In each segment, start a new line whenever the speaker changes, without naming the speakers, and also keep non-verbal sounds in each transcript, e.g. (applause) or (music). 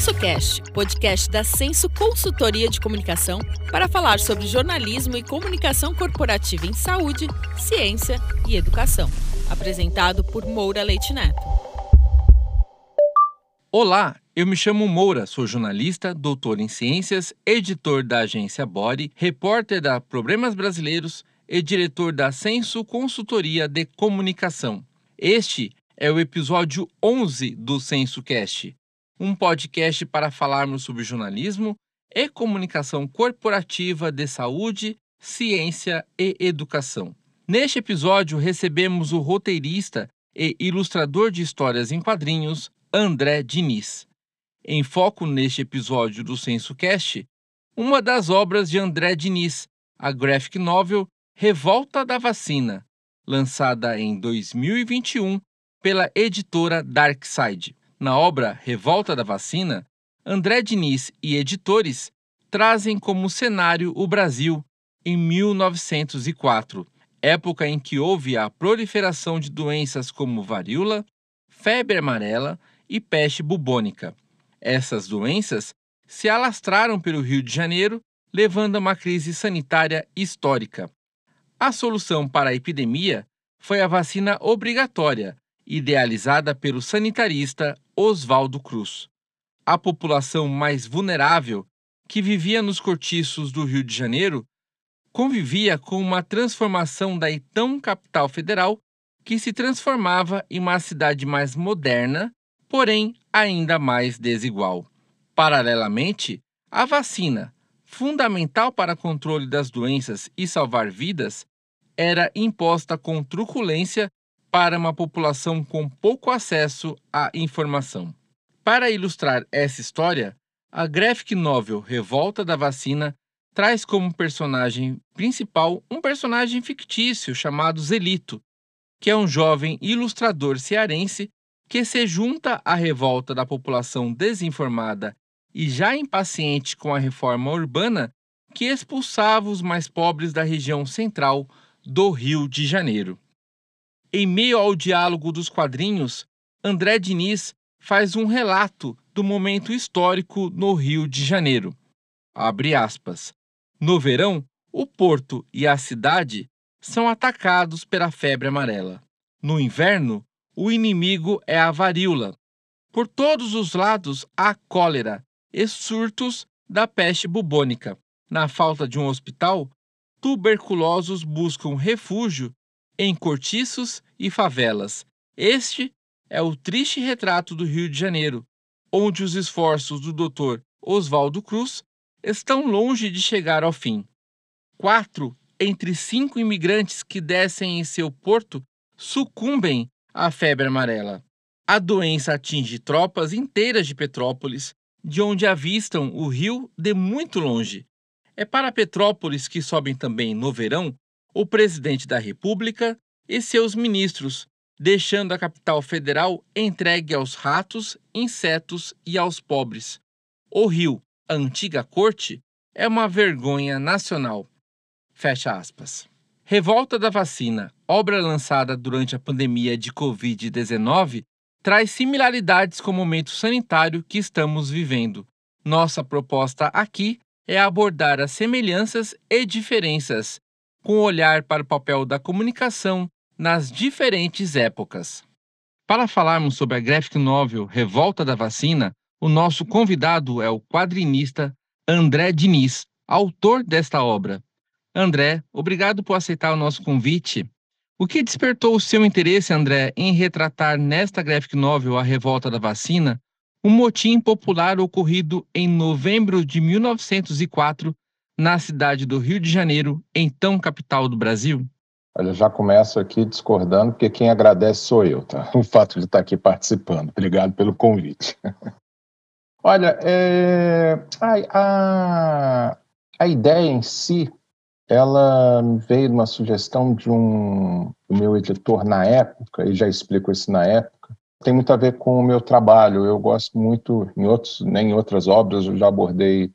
SensoCast, podcast da Senso Consultoria de Comunicação, para falar sobre jornalismo e comunicação corporativa em saúde, ciência e educação. Apresentado por Moura Leite Neto.
Olá, eu me chamo Moura, sou jornalista, doutor em ciências, editor da agência Body, repórter da Problemas Brasileiros e diretor da Senso Consultoria de Comunicação. Este é o episódio 11 do SensoCast, um podcast para falarmos sobre jornalismo e comunicação corporativa de saúde, ciência e educação. Neste episódio, recebemos o roteirista e ilustrador de histórias em quadrinhos, André Diniz. Em foco neste episódio do SensoCast, uma das obras de André Diniz, a graphic novel Revolta da Vacina, lançada em 2021 pela editora Darkside. Na obra Revolta da Vacina, André Diniz e editores trazem como cenário o Brasil em 1904, época em que houve a proliferação de doenças como varíola, febre amarela e peste bubônica. Essas doenças se alastraram pelo Rio de Janeiro, levando a uma crise sanitária histórica. A solução para a epidemia foi a vacina obrigatória, idealizada pelo sanitarista Oswaldo Cruz. A população mais vulnerável, que vivia nos cortiços do Rio de Janeiro, convivia com uma transformação da então capital federal, que se transformava em uma cidade mais moderna, porém ainda mais desigual. Paralelamente, a vacina, fundamental para controle das doenças e salvar vidas, era imposta com truculência para uma população com pouco acesso à informação. Para ilustrar essa história, a graphic novel Revolta da Vacina traz como personagem principal um personagem fictício chamado Zelito, que é um jovem ilustrador cearense que se junta à revolta da população desinformada e já impaciente com a reforma urbana que expulsava os mais pobres da região central do Rio de Janeiro. Em meio ao diálogo dos quadrinhos, André Diniz faz um relato do momento histórico no Rio de Janeiro. Abre aspas. No verão, o porto e a cidade são atacados pela febre amarela. No inverno, o inimigo é a varíola. Por todos os lados há cólera e surtos da peste bubônica. Na falta de um hospital, tuberculosos buscam refúgio em cortiços e favelas. Este é o triste retrato do Rio de Janeiro, onde os esforços do Dr. Oswaldo Cruz estão longe de chegar ao fim. Quatro entre cinco imigrantes que descem em seu porto sucumbem à febre amarela. A doença atinge tropas inteiras de Petrópolis, de onde avistam o rio de muito longe. É para Petrópolis que sobem também, no verão, o presidente da República e seus ministros, deixando a capital federal entregue aos ratos, insetos e aos pobres. O Rio, a antiga corte, é uma vergonha nacional. Fecha aspas. Revolta da Vacina, obra lançada durante a pandemia de Covid-19, traz similaridades com o momento sanitário que estamos vivendo. Nossa proposta aqui é abordar as semelhanças e diferenças com olhar para o papel da comunicação nas diferentes épocas. Para falarmos sobre a graphic novel Revolta da Vacina, o nosso convidado é o quadrinista André Diniz, autor desta obra. André, obrigado por aceitar o nosso convite. O que despertou o seu interesse, André, em retratar nesta graphic novel A Revolta da Vacina, um motim popular ocorrido em novembro de 1904 na cidade do Rio de Janeiro, então capital do Brasil?
Olha, já começo aqui discordando, porque quem agradece sou eu, tá? (laughs) O fato de estar aqui participando. Obrigado pelo convite. (laughs) Olha, é, a, a, ideia em si, ela veio de uma sugestão de um do meu editor na época, e já explico isso na época, tem muito a ver com o meu trabalho. Eu gosto muito, em outros, nem em outras obras, eu já abordei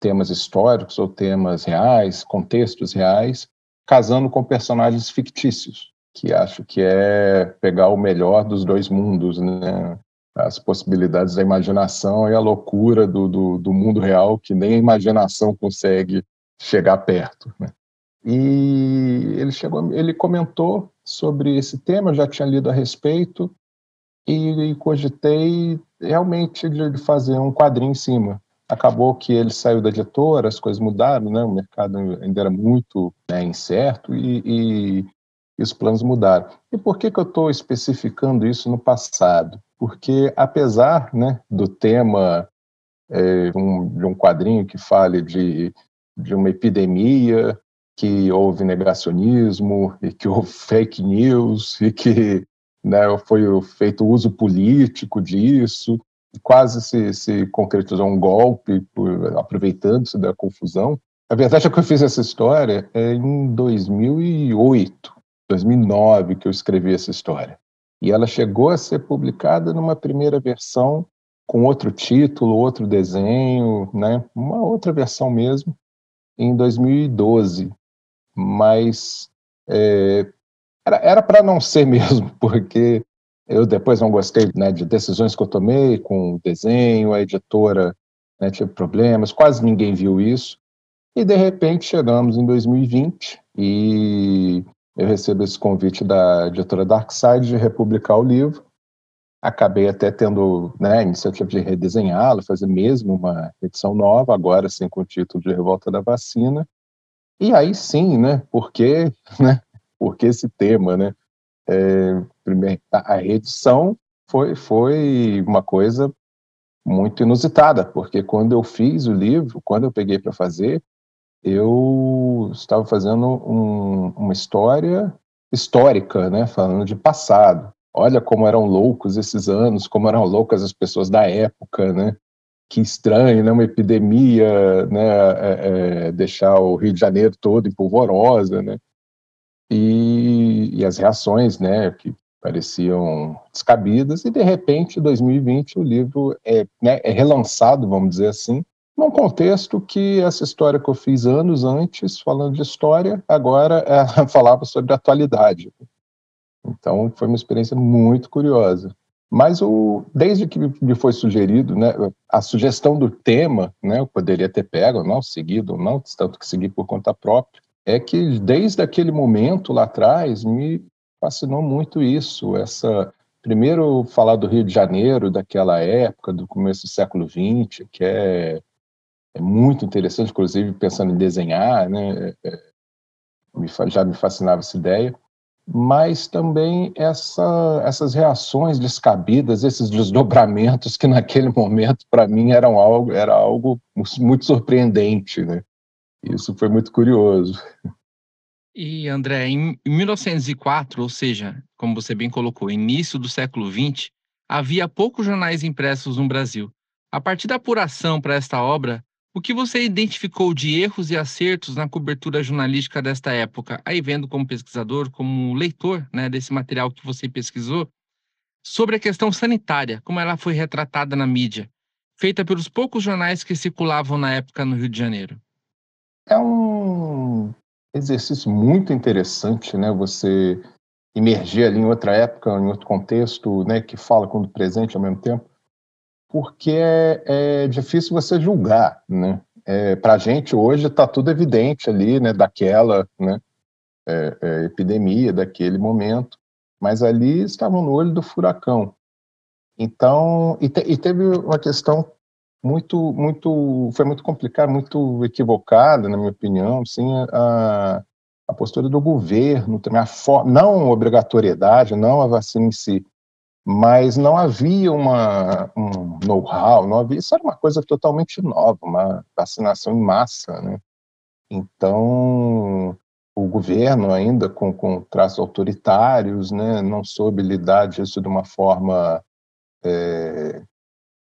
temas históricos ou temas reais, contextos reais, casando com personagens fictícios, que acho que é pegar o melhor dos dois mundos, né? as possibilidades da imaginação e a loucura do, do, do mundo real que nem a imaginação consegue chegar perto. Né? E ele chegou, ele comentou sobre esse tema, já tinha lido a respeito e, e cogitei realmente de, fazer um quadrinho em cima. Acabou que ele saiu da editora, as coisas mudaram, né? O mercado ainda era muito né, incerto e, e, e, os planos mudaram. E por que que eu estou especificando isso no passado? Porque apesar, né, do tema é, um, de um quadrinho que fale de, de uma epidemia que houve negacionismo e que houve (laughs) fake news e que né, foi feito uso político disso, quase se, se concretizou um golpe aproveitando-se da confusão. A verdade é que eu fiz essa história é em 2008, 2009 que eu escrevi essa história. E ela chegou a ser publicada numa primeira versão com outro título, outro desenho, né, uma outra versão mesmo, em 2012 mas é, era para não ser (laughs) mesmo, porque eu depois não gostei né, de decisões que eu tomei com o desenho, a editora né, teve problemas, quase ninguém viu isso. E de repente chegamos em 2020 e eu recebo esse convite da editora Darkside de republicar o livro. Acabei até tendo né, a iniciativa de redesenhá-lo, fazer mesmo uma edição nova, agora sim com o título de Revolta da Vacina. E aí sim, né? Porque, (laughs) né? Porque esse tema, né? É, primeiro, a reedição foi, foi uma coisa muito inusitada, porque quando eu fiz o livro, quando eu peguei para fazer, eu estava fazendo um, uma história histórica, né? Falando de passado. Olha como eram loucos esses anos, como eram loucas as pessoas da época, né? que estranho, né? uma epidemia, né? É, é, deixar o Rio de Janeiro todo em polvorosa, né? E, e, as reações, né, que pareciam descabidas, e de repente, em 2020, o livro é, né, é relançado, vamos dizer assim, num contexto que essa história que eu fiz anos antes, falando de história, agora (laughs) é, falava sobre atualidade. Então, foi uma experiência muito curiosa. Mas o, desde que me foi sugerido, né, a sugestão do tema, né, eu poderia ter pego, não, seguido, não, tanto que segui por conta própria, é que desde aquele momento lá atrás me fascinou muito isso, essa primeiro falar do Rio de Janeiro, daquela época, do começo do século XX, que é, é muito interessante, inclusive pensando em desenhar, né, é, é já me fascinava essa ideia mas também essa, essas reações descabidas, esses desdobramentos que naquele momento para mim eram algo era algo muito surpreendente, né? Isso foi muito curioso.
E André, em 1904, ou seja, como você bem colocou, início do século XX, havia poucos jornais impressos no Brasil. A partir da apuração para esta obra, o que você identificou de erros e acertos na cobertura jornalística desta época, aí vendo como pesquisador, como leitor né, desse material que você pesquisou, sobre a questão sanitária, como ela foi retratada na mídia, feita pelos poucos jornais que circulavam na época no Rio de Janeiro?
É um exercício muito interessante, né? Você imergir ali em outra época, em outro contexto, né? Que fala com o presente ao mesmo tempo porque é, é difícil você julgar, né? É, Para a gente hoje está tudo evidente ali, né? Daquela, né? É, é, epidemia, daquele momento, mas ali estavam no olho do furacão. Então, e, te, e teve uma questão muito, muito, foi muito complicada, muito equivocada, na minha opinião, assim, a, a postura do governo, também a não obrigatoriedade, não a vacina em si, mas não havia uma, um know-how, não havia, isso era uma coisa totalmente nova, uma vacinação em massa, né? Então, o governo ainda com, com traços autoritários, né, não soube lidar disso de uma forma é,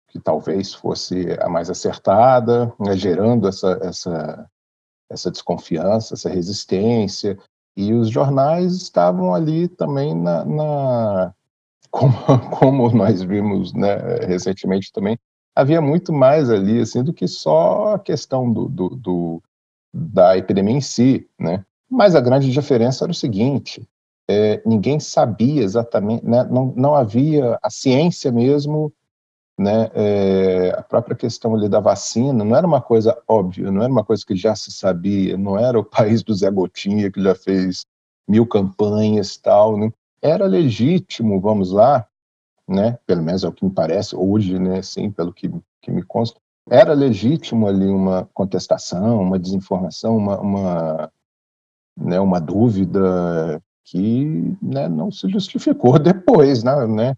que talvez fosse a mais acertada, né, gerando essa, essa, essa desconfiança, essa resistência, e os jornais estavam ali também na, na (laughs) como, como nós vimos né, recentemente também, havia muito mais ali assim do que só a questão do, do, do da epidemia em si, né? Mas a grande diferença era o seguinte: é, ninguém sabia exatamente, né, não, não havia a ciência mesmo né, é, a própria questão ali da vacina não era uma coisa óbvia, não era uma coisa que já se sabia, não era o (laughs) país do Zé Gotinha que já fez mil campanhas e tal, né? era legítimo, vamos lá, né, pelo menos é o que me parece hoje, né, sim, pelo que, que me consta, era legítimo ali uma contestação, uma desinformação, uma, uma, né, uma dúvida que né, não se justificou depois, né, né,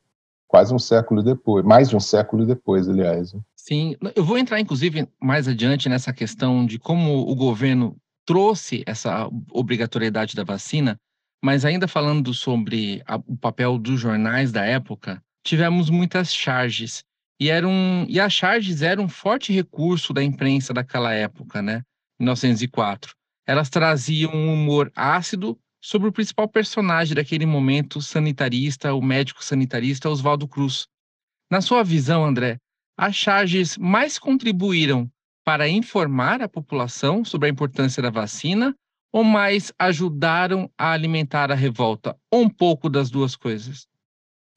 quase um século depois, mais de um século depois, aliás.
Sim, eu vou entrar inclusive mais adiante nessa questão de como o governo trouxe essa obrigatoriedade da vacina, mas ainda falando sobre a, o papel dos jornais da época, tivemos muitas charges e eram e as charges eram um forte recurso da imprensa daquela época, né? 1904. Elas traziam um humor ácido sobre o principal personagem daquele momento sanitarista, o médico sanitarista Oswaldo Cruz. Na sua visão, André, as charges mais contribuíram para informar a população sobre a importância da vacina ou mais ajudaram a alimentar a revolta? Ou um pouco das duas coisas?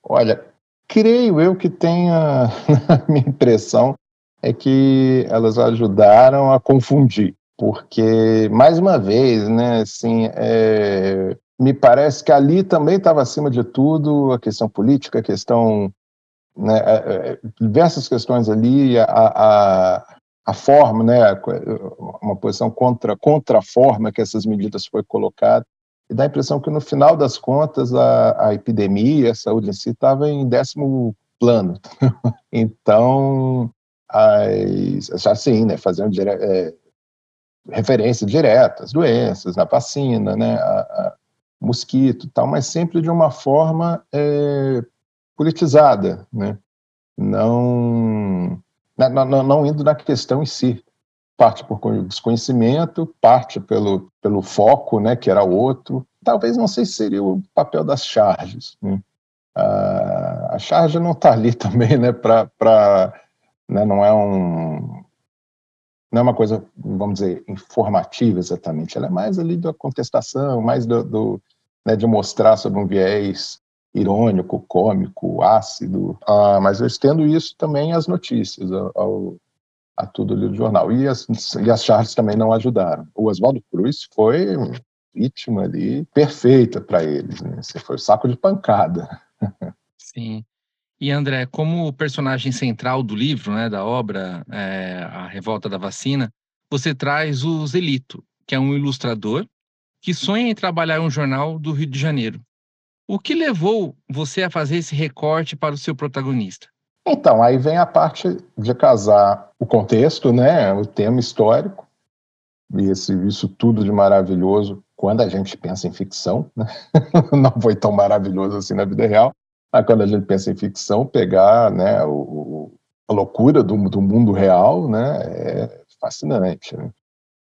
Olha, creio eu que tenha, (laughs) a minha impressão é que elas ajudaram a confundir, porque, mais uma vez, né, assim, é, me parece que ali também estava acima de tudo a questão política, a questão, né, é, é, diversas questões ali, a, a, a forma, né, uma posição contra, contra a forma que essas medidas foi colocada, e dá a impressão que no final das contas a, a epidemia, a saúde em si estava em décimo plano. (laughs) então, as, assim, né, fazendo dire, é, referência direta às doenças, na vacina, né, a, a mosquito tal, mas sempre de uma forma é, politizada, né, não não, não, indo na questão em si. Parte por desconhecimento, parte pelo, pelo foco, né, que era outro. Talvez não sei se seria o papel das charges. Né? a charge não está ali (laughs) também, né, para, né, não é um, não é uma coisa, vamos dizer, informativa exatamente. Ela é mais ali da contestação, mais do, do né, de mostrar sobre um viés irônico, cômico, ácido, ah, mas eu estendo isso também às notícias, ao, a tudo ali do jornal. E as, e as charges também não ajudaram. O Oswaldo Cruz foi vítima ali perfeita para eles, né? Você foi saco de pancada. (laughs)
Sim. E André, como personagem central do livro, né, da obra é, A Revolta da Vacina, você traz o Zelito, que é um ilustrador que sonha em trabalhar em um jornal do Rio de Janeiro. O que levou você a fazer esse recorte para o seu protagonista?
Então, aí vem a parte de casar o contexto, né, o tema histórico, e esse, isso tudo de maravilhoso quando a gente pensa em ficção, né? (laughs) não foi tão maravilhoso assim na vida real, mas quando a gente pensa em ficção, pegar né, o, a loucura do, do mundo real né, é fascinante. Né?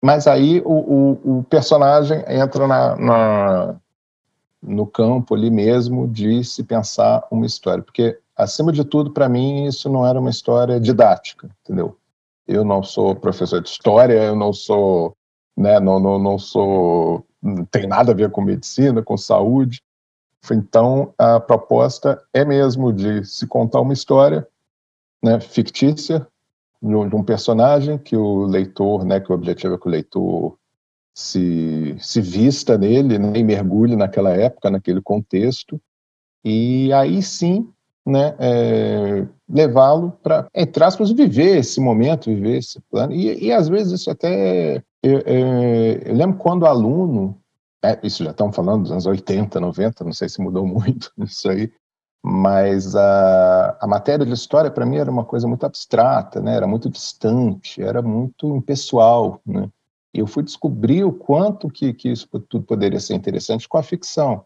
Mas aí o, o, o personagem entra na, na, no campo ali mesmo de se pensar uma história, porque acima de tudo para mim isso não era uma história didática, entendeu? Eu não sou professor de história, eu não sou, né, não, não, não sou, não tem nada a ver com medicina, com saúde. Então a proposta é mesmo de se contar uma história, né, fictícia de um personagem que o leitor, né, que o objetivo é que o leitor se, se vista nele né, e mergulhe naquela época, naquele contexto, e aí sim né, é, levá-lo para, entre aspas, viver esse momento, viver esse plano. E, e às vezes isso até. Eu, eu, eu lembro quando aluno, é, isso já estamos falando dos anos 80, 90, não sei se mudou muito (laughs) isso aí, mas a, a matéria de história para mim era uma coisa muito abstrata, né, era muito distante, era muito impessoal. Né? eu fui descobrir o quanto que, que isso tudo poderia ser interessante com a ficção.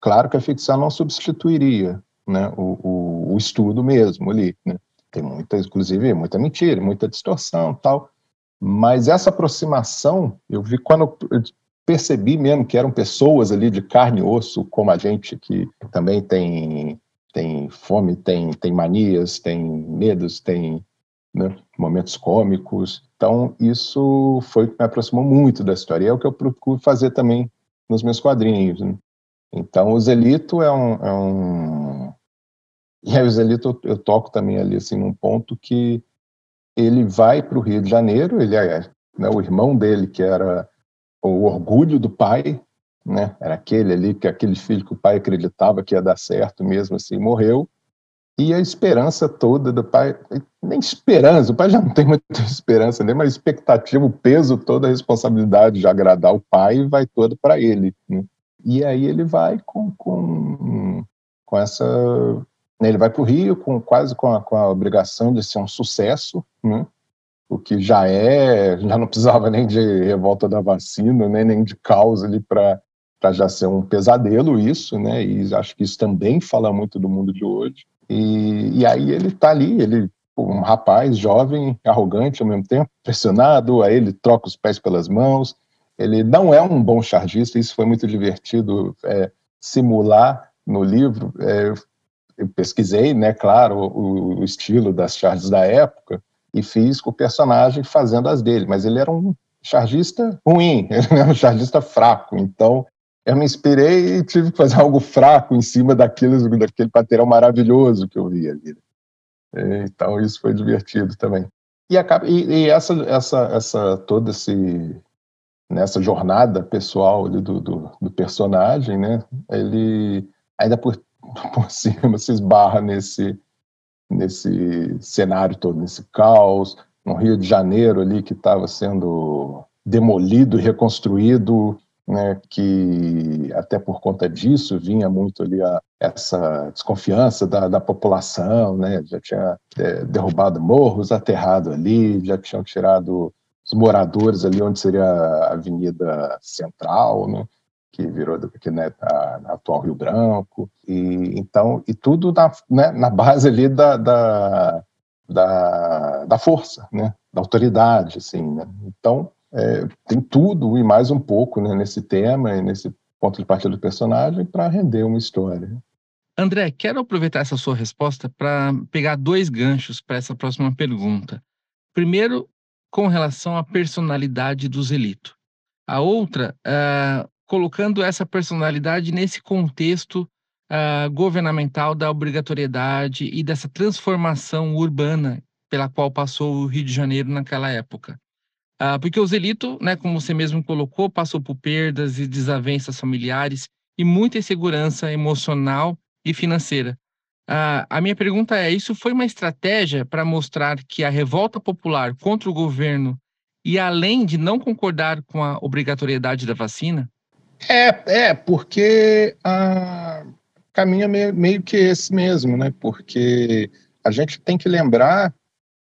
Claro que a ficção não substituiria né, o, o, o estudo mesmo ali. Né? Tem muita, inclusive, muita mentira, muita distorção tal. Mas essa aproximação, eu vi quando eu percebi mesmo que eram pessoas ali de carne e osso, como a gente, que também tem, tem fome, tem, tem manias, tem medos, tem né, momentos cômicos. Então, isso foi que me aproximou muito da história. E é o que eu procuro fazer também nos meus quadrinhos. Né? Então, o Zelito é um, é um, E aí o Zelito eu, eu toco também ali assim num ponto que ele vai para o Rio de Janeiro, ele é né, o irmão dele que era o orgulho do pai, né? Era aquele ali que aquele filho que o pai acreditava que ia dar certo mesmo assim morreu e a esperança toda do pai, nem esperança, o pai já não tem muita (laughs) esperança, nem mas expectativa, o peso, toda a responsabilidade de agradar o pai vai toda para ele. Né? E aí ele vai com, com, com essa. Né, ele vai para o Rio com, quase com a, com a obrigação de ser um sucesso, né? O que já é, já não precisava nem de revolta da vacina, né? nem de causa ali para já ser um pesadelo isso, né? E acho que isso também fala muito do mundo de hoje. E, e aí ele está ali, ele um rapaz jovem, arrogante ao mesmo tempo, pressionado, aí ele troca os pés pelas mãos. Ele não é um bom chargista, isso foi muito divertido é, simular no livro. É, eu pesquisei, né, claro, o, o, estilo das charges da época e fiz com o personagem fazendo as dele, mas ele era um chargista ruim, (laughs) ele era um chargista fraco, então eu me inspirei e tive que fazer (laughs) algo fraco em cima daqueles, daquele material maravilhoso que eu vi ali. Então isso foi divertido também. E, acaba, e, e essa, essa, essa toda esse nessa jornada pessoal do, do, do, personagem, né? Ele ainda por, (laughs) por cima se esbarra nesse nesse cenário todo, nesse caos, no Rio de Janeiro ali que estava sendo demolido, reconstruído, né, que até por conta disso vinha muito ali a, essa desconfiança da, da população, né, já tinha é, derrubado morros, aterrado ali, já tinham tirado os moradores ali onde seria a Avenida Central, né, que virou aqui, né, a, a, atual Rio Branco, e então e tudo na, né, na base ali da, da, da, da força, né, da autoridade, assim, né? Então é, tem tudo e mais um pouco né, nesse tema e nesse ponto de partida do personagem para render uma história.
André, quero aproveitar essa sua resposta para pegar dois ganchos para essa próxima pergunta. Primeiro, com relação à personalidade do Zelito. A outra, uh, colocando essa personalidade nesse contexto uh, governamental da obrigatoriedade e dessa transformação urbana pela qual passou o Rio de Janeiro naquela época. Ah, porque o Zelito, né, como você mesmo colocou, passou por perdas e desavenças familiares e muita insegurança emocional e financeira. Ah, a minha pergunta é: isso foi uma estratégia para mostrar que a revolta popular contra o governo e além de não concordar com a obrigatoriedade da vacina?
É, é porque ah, caminho é meio, meio que esse mesmo, né? Porque a gente tem que lembrar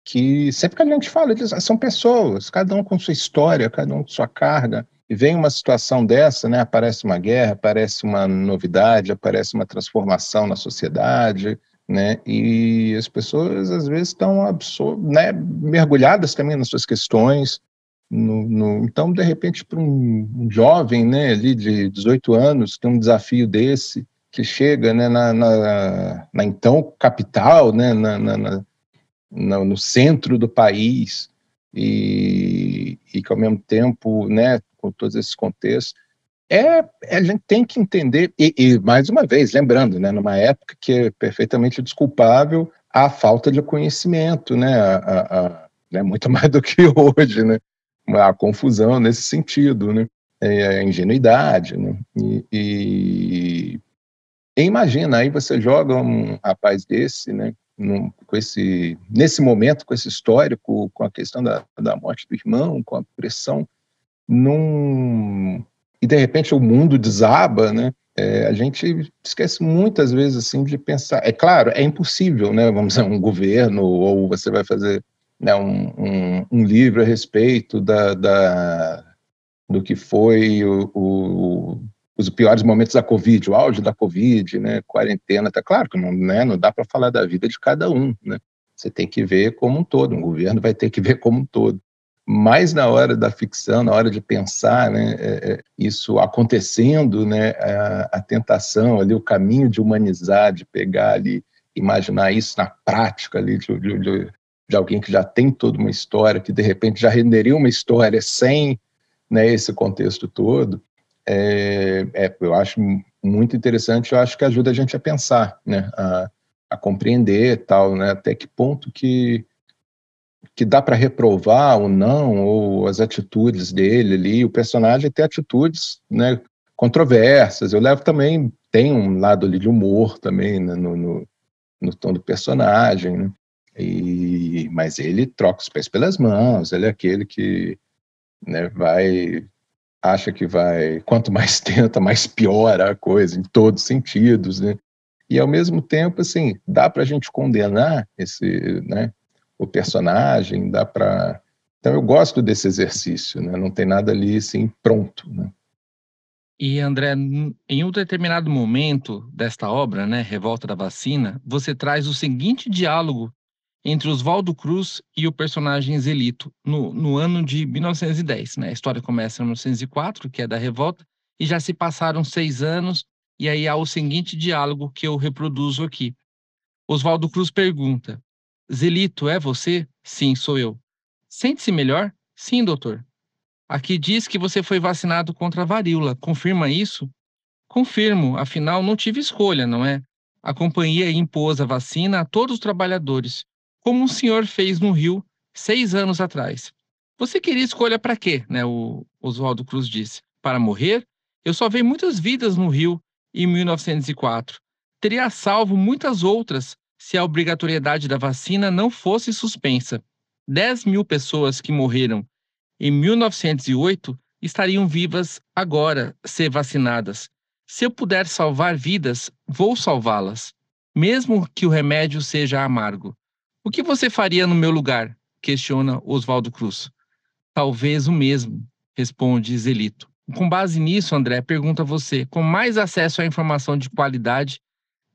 que sempre que a gente fala, eles são pessoas, cada um com sua história, cada um com sua carga, e vem uma situação dessa, né, aparece uma guerra, aparece uma novidade, aparece uma transformação na sociedade, né, e as pessoas às vezes estão né, mergulhadas também nas suas questões, no, no, então, de repente, para um, um, jovem né, ali de 18 anos, tem um desafio desse, que chega né, na, na, na então capital, né, na, na, no, centro do país e, e que ao mesmo tempo, né, com todos esses contextos, é, a gente tem que entender, e, e, mais uma vez, lembrando, né, numa época que é perfeitamente desculpável a falta de conhecimento, né, a, a, a, né muito (laughs) mais do que hoje, né, a confusão nesse sentido, né, é, a ingenuidade, né, e, e, e imagina, aí você joga um rapaz desse, né, num, com esse, nesse momento, com esse histórico, com a questão da, da morte do irmão, com a pressão, num, e de repente o mundo desaba, né? É, a gente esquece muitas vezes assim de pensar. É claro, é impossível, né? Vamos dizer, um governo ou você vai fazer né, um, um, um livro a respeito da, da, do que foi o, o os piores momentos da Covid, o auge da Covid, né, quarentena, tá claro que não, né, não dá para falar da vida de cada um, né? Você tem que ver como um todo, um governo vai ter que ver como um todo. Mas na hora da ficção, na hora de pensar, né, é, é, isso acontecendo, né, a, a, tentação ali, o caminho de humanizar, de pegar ali, imaginar isso na prática ali de, de, de, de alguém que já tem toda uma história, que de repente já renderia uma história sem né, esse contexto todo, é, é, eu acho muito interessante, eu acho que ajuda a gente a pensar, né? A, a compreender tal, né? Até que ponto que que dá para reprovar ou não, ou as atitudes dele ali, o personagem tem atitudes, né, controversas. Eu levo também, tem um lado ali de humor também né, no, no, no, tom do personagem, né? E, mas ele troca os pés pelas mãos, ele é aquele que né, vai acha que vai quanto mais (laughs) tenta mais piora a coisa em todos os sentidos né? E ao mesmo tempo assim dá para a gente condenar esse né o personagem dá para então eu gosto desse exercício né? Não tem nada ali assim pronto né?
E André, em um determinado momento desta obra, né, Revolta da Vacina, você traz o seguinte diálogo entre Oswaldo Cruz e o personagem Zelito, no, no ano de 1910. Né? A história começa em 1904, que é da revolta, e já se passaram seis anos, e aí há o seguinte diálogo que eu reproduzo aqui. Oswaldo Cruz pergunta: Zelito, é você? Sim, sou eu. Sente-se melhor? Sim, doutor. Aqui diz que você foi vacinado contra a varíola. Confirma isso? Confirmo, afinal não tive escolha, não é? A companhia impôs a vacina a todos os trabalhadores como o senhor fez no Rio seis anos atrás. Você queria escolha para quê? Né, o Oswaldo Cruz disse. Para morrer? Eu só vi muitas vidas no Rio em 1904. Teria salvo muitas outras se a obrigatoriedade da vacina não fosse suspensa. 10 mil pessoas que morreram em 1908 estariam vivas agora, se vacinadas. Se eu puder salvar vidas, vou salvá-las, mesmo que o remédio seja amargo. O que você faria no meu lugar? questiona Oswaldo Cruz. Talvez o mesmo, responde Zelito. Com base nisso, André, pergunta a você: com mais acesso à informação de qualidade,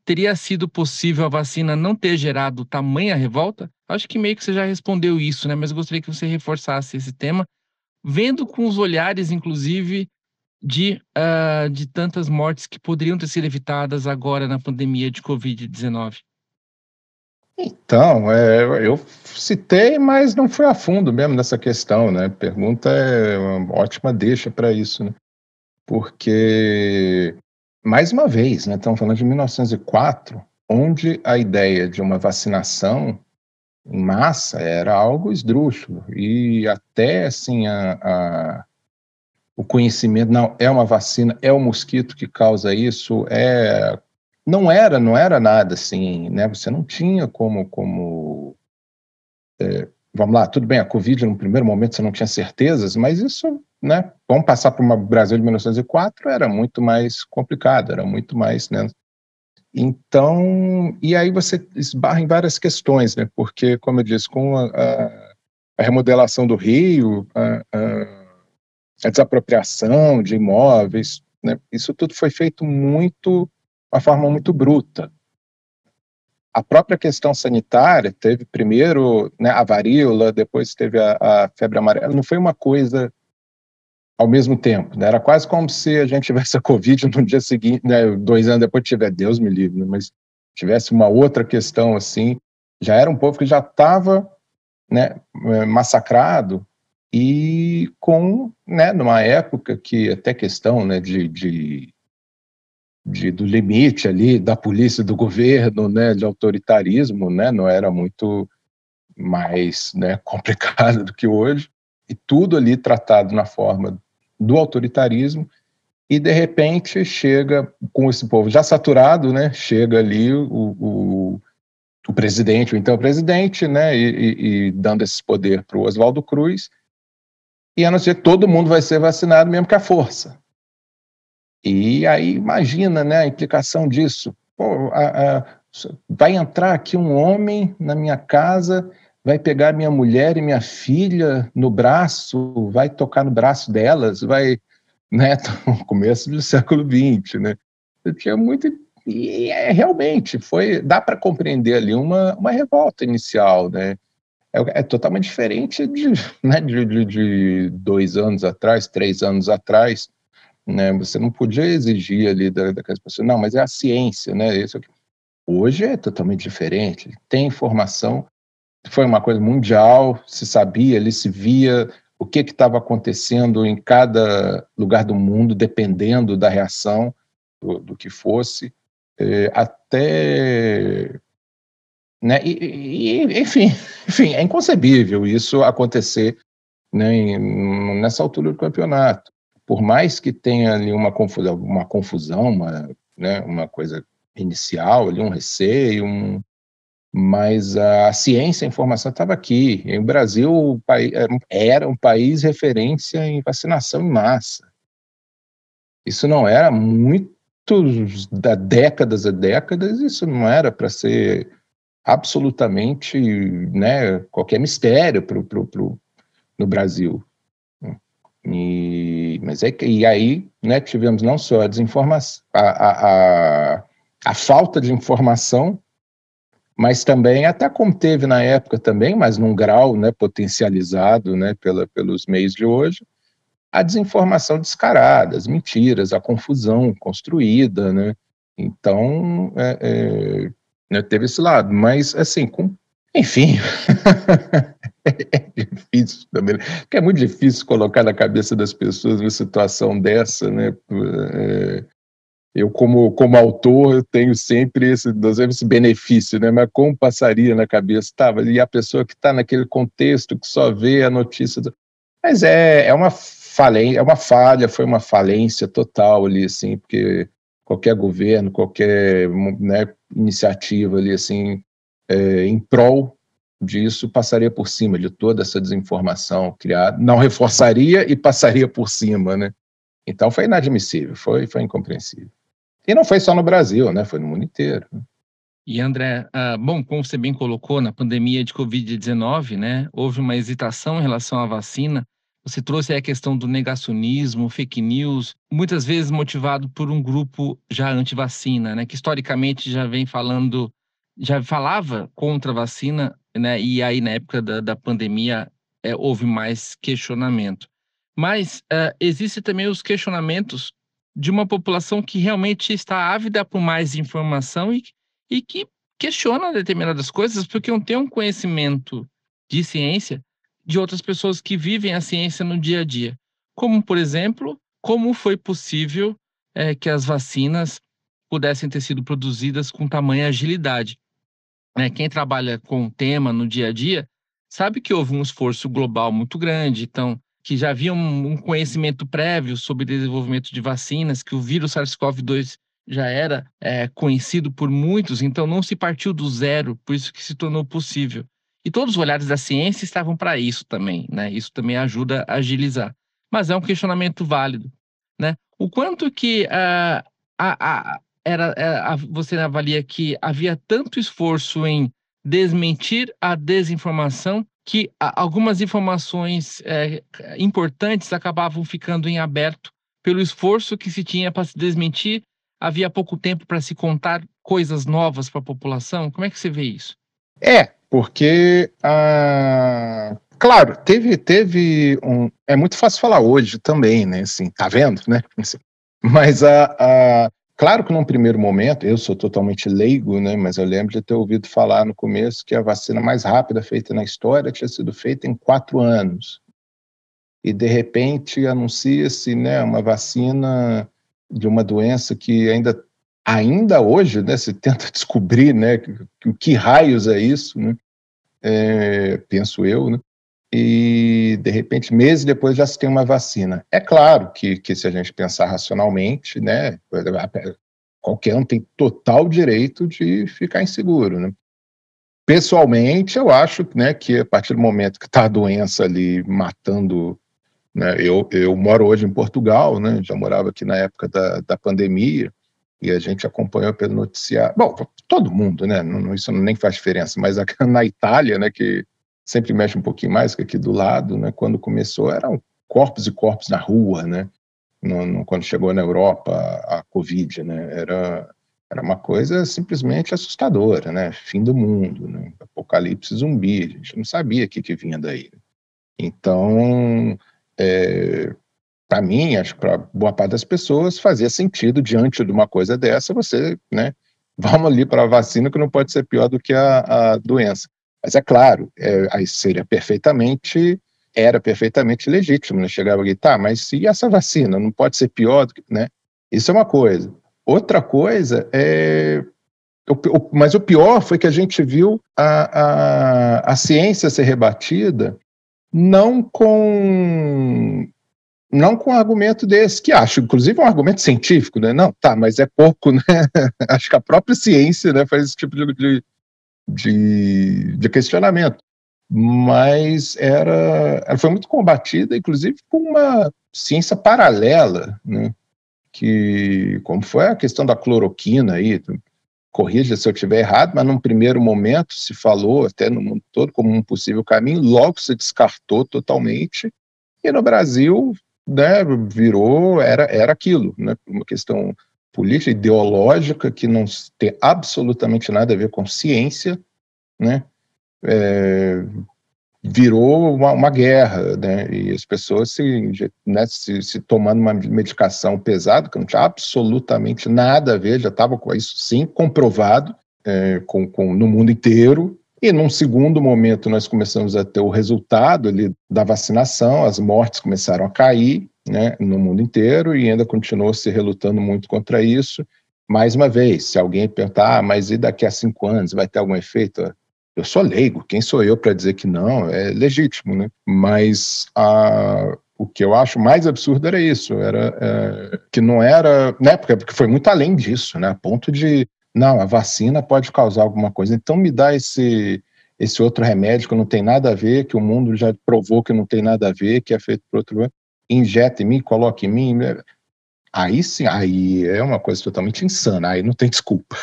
teria sido possível a vacina não ter gerado tamanha revolta? Acho que meio que você já respondeu isso, né? Mas gostaria que você reforçasse esse tema, vendo com os olhares, inclusive, de, uh, de tantas mortes que poderiam ter sido evitadas agora na pandemia de Covid-19.
Então, é, eu citei, mas não fui a fundo mesmo nessa questão, né? Pergunta é uma ótima deixa para isso, né? Porque, mais uma vez, né, estamos falando de 1904, onde a ideia de uma vacinação em massa era algo esdrúxulo, e até, assim, a, a o conhecimento, não, é uma vacina, é o mosquito que causa isso, é não era, não era nada assim, né? Você não tinha como, como é, vamos lá, tudo bem, a Covid no primeiro momento você não tinha certezas, mas isso, né? Vamos passar para uma Brasil de 1904 era muito mais complicado, era muito mais, né? Então, e aí você esbarra em várias questões, né? Porque, como eu disse, com a, a, a remodelação do Rio, a, a desapropriação de imóveis, né? Isso tudo foi feito muito uma forma muito bruta. A própria questão sanitária teve primeiro né, a varíola, depois teve a, a, febre amarela, não foi uma coisa ao mesmo tempo, né? era quase como se a gente tivesse a Covid no dia seguinte, né, dois anos depois tiver, Deus me livre, né, mas tivesse uma outra questão assim, já era um povo que já estava né, massacrado e com, né, numa época que até questão né, de, de de, do limite ali da polícia, do governo, né, de autoritarismo, né, não era muito mais né, (laughs) complicado do que hoje, e tudo ali tratado na forma do autoritarismo, e de repente chega com esse povo já saturado, né, chega ali o, o, o presidente, o então presidente, né, e, e, dando esse poder para o Oswaldo Cruz, e anuncia que todo mundo vai ser vacinado mesmo com a força. E aí imagina né, a implicação disso. Pô, a, a, vai entrar aqui um homem na minha casa, vai pegar minha mulher e minha filha no braço, vai tocar no braço delas, vai, né, (laughs) no começo do século XX, né? Tinha muito e é, realmente foi, dá para compreender ali uma, uma revolta inicial, né? É, é totalmente diferente de, (laughs) né, de, de, de dois anos atrás, três anos atrás, né? Você não podia exigir ali da, daquelas pessoas, não, mas é a ciência, né? Isso aqui. Hoje é totalmente diferente. Tem informação, foi uma coisa mundial, se sabia, ali se via o que estava acontecendo em cada lugar do mundo, dependendo da reação do, do que fosse. É, até né? E, e, enfim, (laughs) enfim, é inconcebível isso acontecer né, nessa altura do campeonato. Por mais que tenha ali uma confusão, uma, confusão, uma, né, uma coisa inicial, ali, um receio, um, mas a ciência, a informação estava aqui. E o Brasil era um país referência em vacinação em massa. Isso não era muito da décadas a décadas, isso não era para ser absolutamente né, qualquer mistério pro, pro, pro, no Brasil. E, mas é que, e aí né, tivemos não só a desinformação, a, a, a, falta de informação, mas também, até como teve na época também, mas num grau né, potencializado né, pela, pelos meios de hoje, a desinformação descarada, as mentiras, a confusão construída, né? Então, é, é, né, teve esse lado, mas assim, com, enfim, (laughs) é difícil também, porque é muito difícil colocar na cabeça das pessoas uma situação dessa, né? É, eu, como, como autor, eu tenho sempre esse, esse benefício, né? Mas como passaria na cabeça? Tá, e a pessoa que está naquele contexto, que só vê a notícia. Do... Mas é, é uma falência, é uma falha, foi uma falência total ali, assim, porque qualquer governo, qualquer né, iniciativa ali, assim, é, em prol disso, passaria por cima de toda essa desinformação criada, não reforçaria e passaria por cima, né? Então foi inadmissível, foi, foi incompreensível. E não foi só no Brasil, né? Foi no mundo inteiro. Né?
E André, uh, bom, como você bem colocou, na pandemia de Covid-19, né, houve uma hesitação em relação à vacina, você trouxe a questão do negacionismo, fake news, muitas vezes motivado por um grupo já anti-vacina, né, que historicamente já vem falando, já falava contra a vacina, né, e aí na época da, da pandemia é, houve mais questionamento. Mas uh, existem também os questionamentos de uma população que realmente está ávida por mais informação e, e que questiona determinadas coisas porque não tem um conhecimento de ciência de outras pessoas que vivem a ciência no dia a dia. Como, por exemplo, como foi possível é, que as vacinas pudessem ter sido produzidas com tamanha agilidade. Né? Quem trabalha com o tema no dia a dia sabe que houve um esforço global muito grande, então, que já havia um, um conhecimento prévio sobre desenvolvimento de vacinas, que o vírus SARS-CoV-2 já era é, conhecido por muitos, então não se partiu do zero, por isso que se tornou possível. E todos os olhares da ciência estavam para isso também, né? Isso também ajuda a agilizar. Mas é um questionamento válido, né? O quanto que uh, a, a, era, é, a, você avalia que havia tanto esforço em desmentir a desinformação que algumas informações é, importantes acabavam ficando em aberto pelo esforço que se tinha para se desmentir. Havia pouco tempo para se contar coisas novas para a população. Como é que você vê isso?
É, porque, claro, teve, teve um. É muito fácil falar hoje também, né? Assim, tá vendo, né? Mas, a, a, claro que num primeiro momento, eu sou totalmente leigo, né? Mas eu lembro de ter ouvido falar no começo que a vacina mais rápida feita na história tinha sido feita em quatro anos. E, de repente, anuncia-se né, uma vacina de uma doença que ainda ainda hoje, né, se tenta (laughs) descobrir, né, que, que raios é isso, né, é, penso eu, né, e de repente meses depois já se tem uma vacina. É claro que, que se a gente pensar racionalmente, né, qualquer um tem total direito de ficar inseguro, né. Pessoalmente, eu acho né, que a partir do momento que está a doença ali matando né, eu, eu moro hoje em Portugal, né, já morava aqui na época da, da pandemia, e a gente acompanhou pelo noticiário. Bom, todo mundo, né? Não, isso nem faz diferença, mas (laughs) na Itália, né, que sempre mexe um pouquinho mais que aqui do lado, né? Quando começou, eram corpos e corpos na rua, né? No, no, quando chegou na Europa a, a Covid, né? Era, era uma coisa simplesmente assustadora, né? Fim do mundo, né? Apocalipse zumbi, a gente não sabia o que, que vinha daí. Então, é, para mim, acho que para boa parte das pessoas, fazia sentido, diante de uma coisa dessa, você, né, (laughs) vamos ali para a vacina que não pode ser pior do que a, a doença. Mas é claro, é, aí seria perfeitamente, era perfeitamente legítimo, né? Chegava aqui, tá, mas se essa vacina não pode ser pior do que, né? Isso é uma coisa. Outra coisa é mas o pior foi que a gente viu a, a, a ciência ser rebatida não com não com um argumento desse, que acho, inclusive, um argumento científico, né? Não, tá, mas é pouco, (laughs) né? acho que a própria ciência né, faz esse tipo de, de, de questionamento. Mas era, ela foi muito combatida, inclusive, com uma ciência paralela, né? Que, como foi a questão da cloroquina aí, corrija se eu estiver errado, mas num primeiro momento se falou até no mundo todo como um possível caminho, logo se descartou totalmente, e no Brasil né, virou, era, era aquilo, né, uma questão política, ideológica, que não tem absolutamente nada a ver com ciência, né, é, virou uma, uma, guerra, né, e as pessoas se, né, se, se, tomando uma medicação pesada, que não tinha absolutamente nada a ver, já estava com isso sim comprovado é, com, com, no mundo inteiro, e num segundo momento nós começamos a ter o resultado ali da vacinação, as mortes começaram a cair, né, no mundo inteiro, e ainda continuou se relutando muito contra isso, mais uma vez, se alguém perguntar, ah, mas e daqui a cinco anos, vai ter algum efeito? Eu sou leigo, quem sou eu para dizer que não? É legítimo, né? Mas a, o que eu acho mais absurdo era isso, era é, que não era, né? Porque, porque foi muito além disso, né? A ponto de, não, a vacina pode causar alguma coisa, então me dá esse esse outro remédio que não tem nada a ver, que o mundo já provou que não tem nada a ver, que é feito por outro, injeta em mim, coloca em mim. Aí sim, aí é uma coisa totalmente insana, aí não tem desculpa.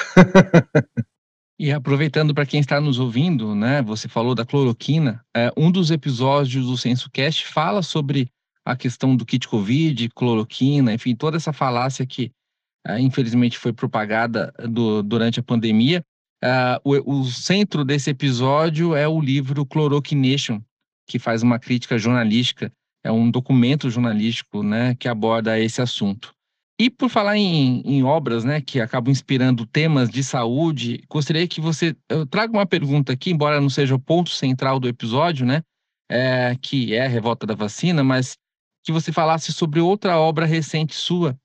E aproveitando para quem está nos ouvindo, né, você falou da cloroquina, é, um dos episódios do SensoCast fala sobre a questão do kit Covid, cloroquina, enfim, toda essa falácia que é, infelizmente foi propagada do, durante a pandemia. É, o, o, centro desse episódio é o livro Chloroquination, que faz uma crítica jornalística, é um documento jornalístico né, que aborda esse assunto. E por falar em, em, obras né, que acabam inspirando temas de saúde, gostaria que você eu traga uma pergunta aqui, embora não seja o ponto central do episódio, né, é, que é a revolta da vacina, mas que você falasse sobre outra obra recente sua,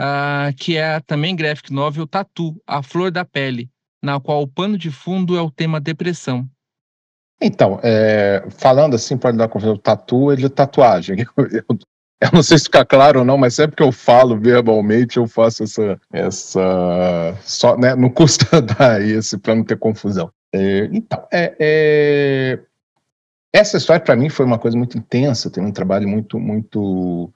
uh, que é também graphic novel Tatu, A Flor da Pele, na qual o pano de fundo é o tema depressão.
Então, é, falando assim, pode dar o tatu é de tatuagem. Eu, (laughs) eu, eu não sei se fica claro ou não, mas sempre que eu falo verbalmente, eu faço essa. essa só, né, não custa (laughs) dar esse para não ter confusão. É, então, é, é, essa história para mim foi uma coisa muito intensa, tem um trabalho muito, muito,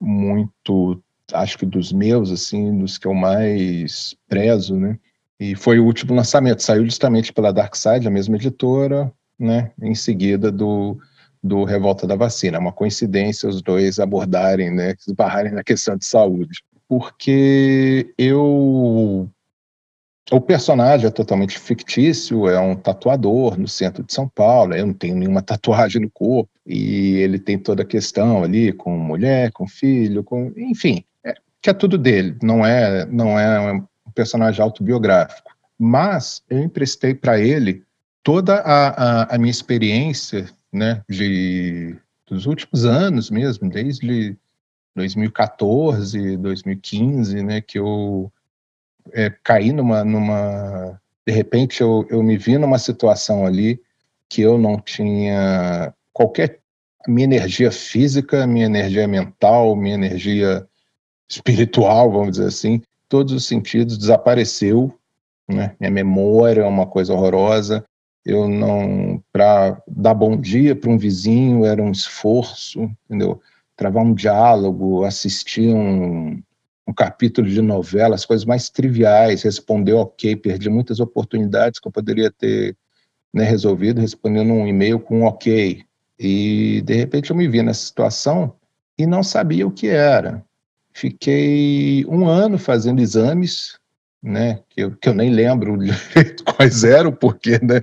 muito, acho que dos meus, assim, dos que eu mais prezo, né? E foi o último lançamento, saiu justamente pela Dark Side, a mesma editora, né? Em seguida do do Revolta da Vacina. É uma coincidência os dois abordarem, né, (laughs) esbarrarem na questão de saúde. Porque eu. O personagem é totalmente fictício, é um tatuador no centro de São Paulo, eu não tenho nenhuma tatuagem no corpo, e ele tem toda a questão ali com mulher, com filho, com. enfim, é, que é tudo dele, não é, não é um personagem autobiográfico. Mas eu emprestei para ele toda a, a, a minha experiência né, de, dos últimos anos mesmo, desde 2014, 2015, né, que eu é, caí numa, numa, de repente eu, eu me vi numa situação ali que eu não tinha qualquer minha energia física, minha energia mental, minha energia espiritual, vamos dizer assim, todos os sentidos desapareceu, né? Minha memória é uma coisa horrorosa, eu não para dar bom dia para um vizinho era um esforço, entendeu? Travar um diálogo, assistir um, um capítulo de novela, as coisas mais triviais, responder ok, perdi muitas oportunidades que eu poderia ter né, resolvido respondendo um e-mail com um ok. E de repente eu me vi nessa situação e não sabia o que era. Fiquei um ano fazendo exames, né, que eu, que eu nem lembro (laughs) quais eram, porque né,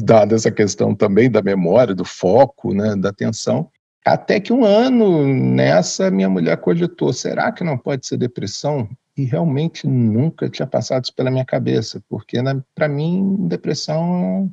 dada essa questão também da memória, do foco, né, da atenção. Até que um ano nessa, minha mulher cogitou: será que não pode ser depressão? E realmente nunca tinha passado isso pela minha cabeça, porque né, para mim, depressão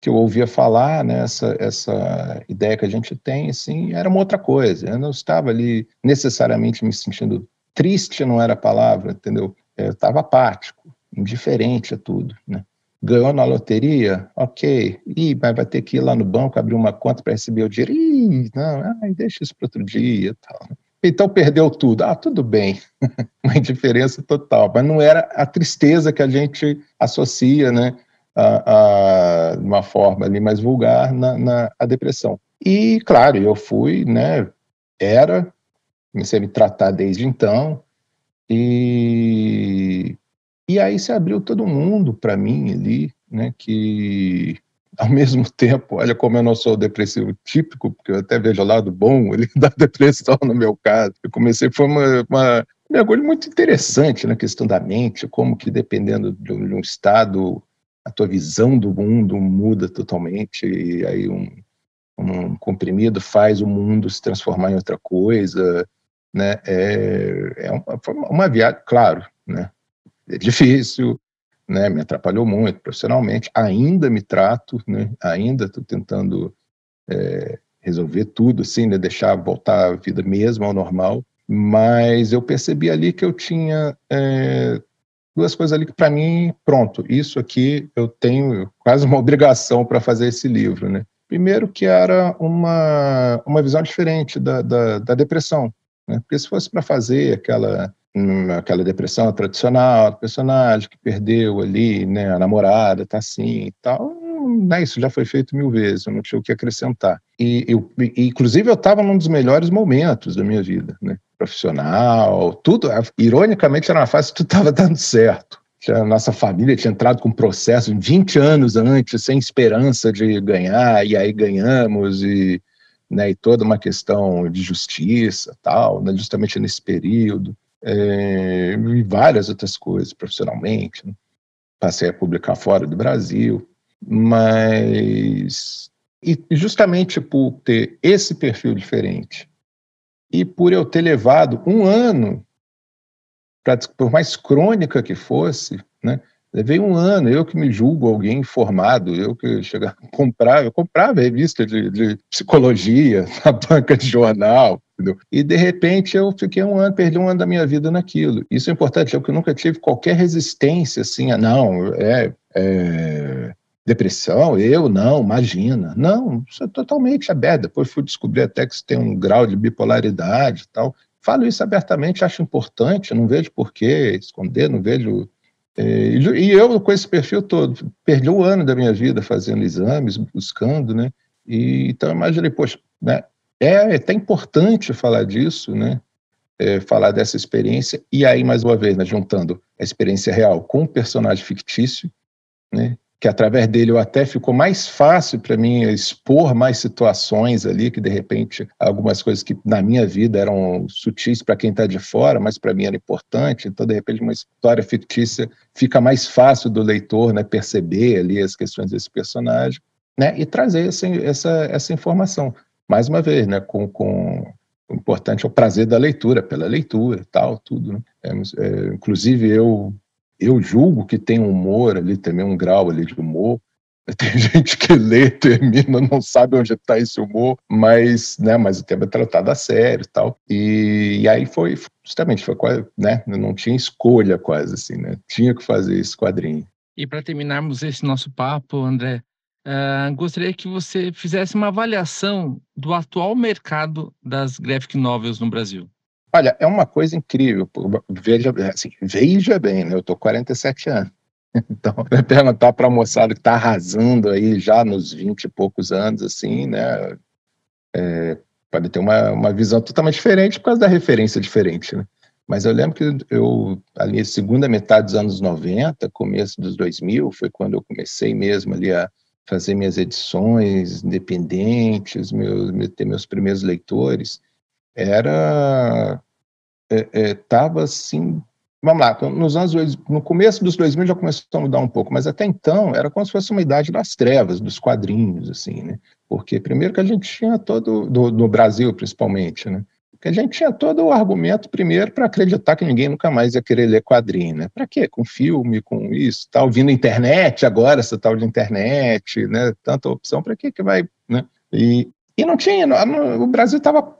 que eu ouvia falar, né, essa, essa ideia que a gente tem, assim, era uma outra coisa. Eu não estava ali necessariamente me sentindo triste, não era a palavra, entendeu? Eu estava apático. indiferente a tudo, né? Ganhou na loteria? Ok. Ih, mas vai ter que ir lá no banco abrir uma conta para receber o dinheiro. Ih, não, ai, deixa isso para outro dia tal. Então perdeu tudo. Ah, tudo bem. (laughs) uma indiferença total. Mas não era a tristeza que a gente associa, né? A, a, de uma forma ali mais vulgar na, na a depressão. E, claro, eu fui, né? Era, comecei a me tratar desde então. E e aí se abriu todo mundo para mim ali, né, que ao (laughs) mesmo tempo, olha como eu não sou depressivo típico, porque eu até vejo o lado bom (laughs) da depressão no meu caso. Eu comecei, foi uma, uma um mergulho muito interessante na questão da mente, como que dependendo de um, de um estado, a tua visão do mundo muda totalmente, e aí um, um comprimido faz o mundo se transformar em outra coisa, né? É, é uma, uma viagem, claro, né? É difícil, né? Me atrapalhou muito profissionalmente. Ainda me trato, né? Ainda estou tentando é, resolver tudo, assim, né? Deixar voltar a vida mesmo ao normal. Mas eu percebi ali que eu tinha é, duas coisas ali que para mim, pronto, isso aqui eu tenho quase uma (laughs) obrigação para fazer esse livro, né? Primeiro que era uma, uma visão diferente da, da, da depressão, né? Porque se fosse para fazer aquela aquela depressão tradicional do personagem que perdeu ali, né, a namorada tá assim e tal, né, isso já foi feito mil vezes, eu não tinha o que acrescentar. E, eu, e inclusive eu estava num dos melhores momentos da minha vida, né, profissional, tudo, ironicamente era uma fase que tudo estava dando certo. A nossa família tinha entrado com um processo 20 anos antes, sem esperança de ganhar, e aí ganhamos, e, né, e toda uma questão de justiça, tal, né, justamente nesse período é, e várias outras coisas profissionalmente. Né? Passei a publicar fora do Brasil, mas e justamente por ter esse perfil diferente e por eu ter levado um ano, pra, por mais crônica que fosse, né, Levei um ano, eu que me julgo alguém informado, eu que chegava (laughs) a comprar, eu comprava revista de, de psicologia (laughs) na banca de jornal? E de repente eu fiquei um ano, perdi um ano da minha vida naquilo. Isso é importante, eu que nunca tive qualquer resistência assim, a não, é, é depressão, eu não, imagina. Não, isso é totalmente aberto. Depois fui descobrir até que você tem um grau de bipolaridade e tal. Falo isso abertamente, acho importante, não vejo por que esconder, não vejo é, e eu, com esse perfil todo, perdi um ano da minha vida fazendo exames, buscando, né? E, então, imaginei, poxa, né? É, é até importante falar disso, né? É, falar dessa experiência, e aí, mais uma vez, né, juntando a experiência real com o personagem fictício, né? Que através dele eu até ficou mais fácil para mim expor mais situações ali, que de repente algumas coisas que na minha vida eram sutis para quem está de fora, mas para mim era importante. Então, de repente, uma história fictícia fica mais fácil do leitor né, perceber ali as questões desse personagem né, e trazer essa, essa, essa informação. Mais uma vez, né, com, com o importante é o prazer da leitura, pela leitura, tal, tudo. Né? É, é, inclusive, eu eu julgo que tem humor ali também, um grau ali de humor. (laughs) Tem gente que lê, termina, não sabe onde está esse humor, mas, né, mas o tema é tratado a sério e tal. E, e aí foi, justamente, foi quase, né, não tinha escolha quase assim, né? Tinha que fazer esse quadrinho.
E para terminarmos esse nosso papo, André, uh, gostaria que você fizesse uma avaliação do atual mercado das graphic novels no Brasil.
Olha, é uma coisa incrível. Veja, assim, veja bem, né? eu estou 47 anos. (laughs) Então, perguntar para a moçada que está arrasando aí já nos 20 e poucos anos, assim, né? É, pode ter uma, uma visão totalmente diferente por causa da referência diferente, né? Mas eu lembro que eu, ali, segunda metade dos anos 90, começo dos 2000, foi quando eu comecei mesmo ali a fazer minhas edições independentes, meus, ter meus primeiros leitores era estava é, é, assim vamos lá nos anos no começo dos 2000 já começou a mudar um pouco mas até então era como se fosse uma idade das trevas dos quadrinhos assim né porque primeiro que a gente tinha todo do, no Brasil principalmente né que a gente tinha todo o argumento primeiro para acreditar que ninguém nunca mais ia querer ler quadrinho, né? Para quê? Com filme, com isso, tá ouvindo internet agora, essa tal de internet, né? Tanta opção, para que que vai, né? E, e não tinha, no, o Brasil estava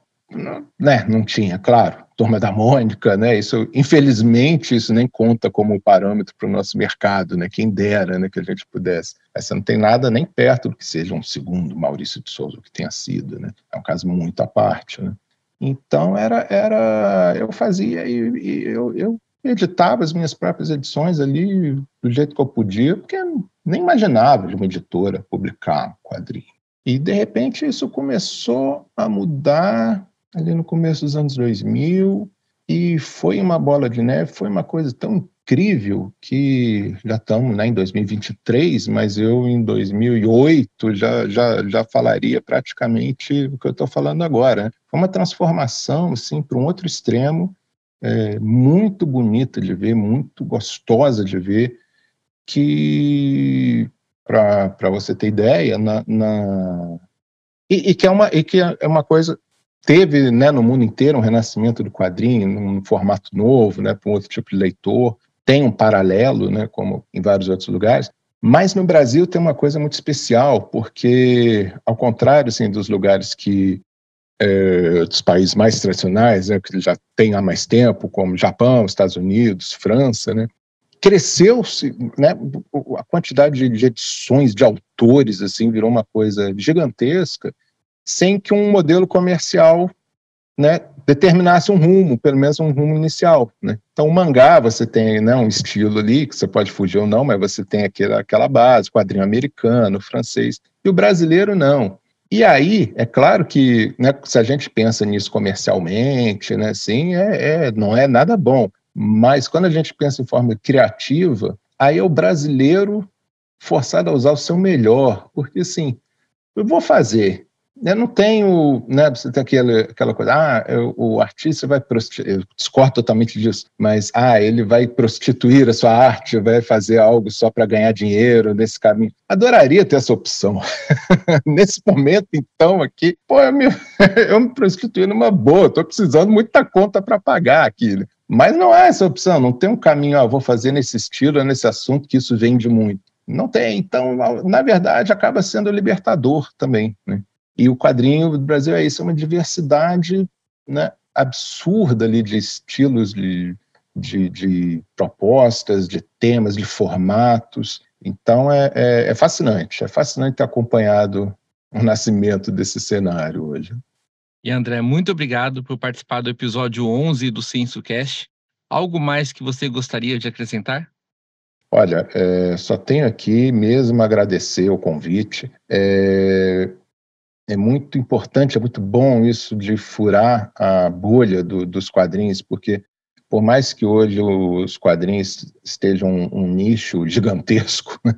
né, não tinha, claro. Turma da Mônica, né? Isso, infelizmente, isso nem conta como parâmetro para o nosso mercado, né? Quem dera, né, que a gente pudesse. Você não tem nada nem perto do que seja um segundo Maurício de Souza, que tenha sido, né? É um caso muito à parte, né? Então era, era, eu fazia e, e eu, eu editava as minhas próprias edições ali do jeito que eu podia, porque eu nem imaginava de uma editora publicar um quadrinho. E de repente isso começou a mudar ali no começo dos anos 2000, e foi uma bola de neve, foi uma coisa tão incrível que já estamos né, em 2023, mas eu em 2008 já, já, já falaria praticamente o que eu estou falando agora. Né? Foi uma transformação assim, para um outro extremo, é, muito bonita de ver, muito gostosa de ver, que, para você ter ideia, na, na... E, e, que é uma, e que é uma coisa teve né, no mundo inteiro um renascimento do quadrinho, num formato novo, né, para um outro tipo de leitor, tem um paralelo, né, como em vários outros lugares, mas no Brasil tem uma coisa muito especial, porque, ao contrário assim, dos lugares que é, dos países mais tradicionais, né, que já tem há mais tempo, como Japão, Estados Unidos, França, né, cresceu-se, né, a quantidade de edições de autores assim virou uma coisa gigantesca sem que um modelo comercial né, determinasse um rumo, pelo menos um rumo inicial. Né? Então, o mangá, você tem né, um estilo ali, que você pode fugir ou não, mas você tem aquela, aquela base, quadrinho americano, francês, e o brasileiro não. E aí, é claro que né, se a gente pensa nisso comercialmente, né, assim, é, é, não é nada bom. Mas quando a gente pensa em forma criativa, aí é o brasileiro forçado a usar o seu melhor, porque assim, eu vou fazer, eu não tenho, né, você tem aquela, aquela coisa, ah, eu, o artista vai prostituir, eu discordo totalmente disso, mas, ah, ele vai prostituir a sua arte, vai fazer algo só para ganhar dinheiro nesse caminho. Adoraria ter essa opção. (laughs) nesse momento, então, aqui, pô, eu me, (laughs) eu me prostituí numa boa, estou precisando muita conta para pagar aqui, né? Mas não há essa opção, não tem um caminho, ah, vou fazer nesse estilo, nesse assunto, que isso vende muito. Não tem, então, na verdade, acaba sendo libertador também, né? E o quadrinho do Brasil é isso, é uma diversidade né, absurda ali de estilos, de, de, de, propostas, de temas, de formatos. Então é, é, é fascinante, é fascinante ter acompanhado o nascimento desse cenário hoje.
E André, muito obrigado por participar do episódio 11 do SensoCast. Algo mais que você gostaria de acrescentar?
Olha, é, só tenho aqui mesmo agradecer o convite. É, é muito importante, é muito bom isso de furar a bolha do, dos quadrinhos, porque por mais que hoje os quadrinhos estejam um, um nicho (laughs) gigantesco, né?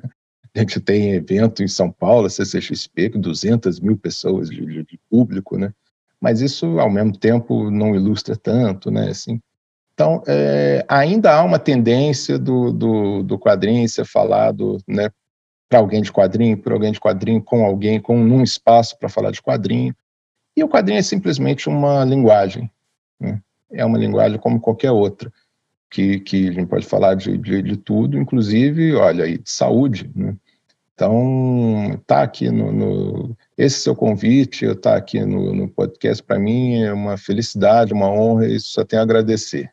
a gente tem evento em São Paulo, CCXP, com 200 mil pessoas de, de, de, público, né? Mas isso, ao mesmo tempo, não ilustra tanto, né? Assim, então, é, ainda há uma tendência do, do, do quadrinho ser falado né, para alguém de quadrinho, por alguém de quadrinho, com alguém, com um espaço para falar de quadrinho. E o quadrinho é simplesmente uma linguagem. Né? É uma linguagem como qualquer outra, que, que a gente pode falar de, de, de tudo, inclusive, olha, aí, de saúde. Né? Então, tá aqui no, no, esse seu convite, eu tá aqui no, no podcast para mim é uma felicidade, uma honra, e só tenho a agradecer.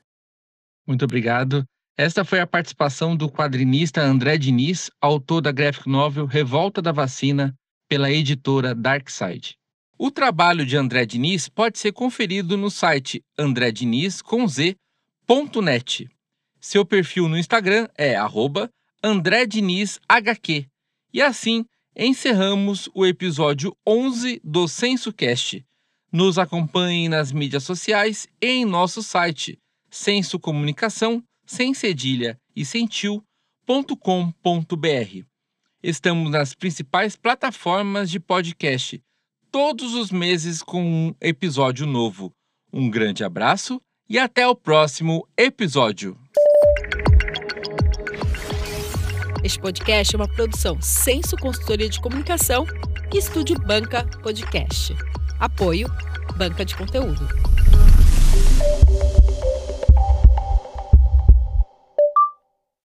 Muito obrigado. Esta foi a participação do quadrinista André Diniz, autor da graphic novel Revolta da Vacina, pela editora Darkside. O trabalho de André Diniz pode ser conferido no site andrediniz.net. Seu perfil no Instagram é @andredinizhq. E assim encerramos o episódio 11 do SensoCast. Nos acompanhe nas mídias sociais e em nosso site Senso Comunicação sem cedilha e sem tio.com.br. Estamos nas principais plataformas de podcast, todos os meses com um episódio novo. Um grande abraço e até o próximo episódio.
Este podcast é uma produção Senso Consultoria de Comunicação e Estúdio Banca Podcast. Apoio Banca de Conteúdo.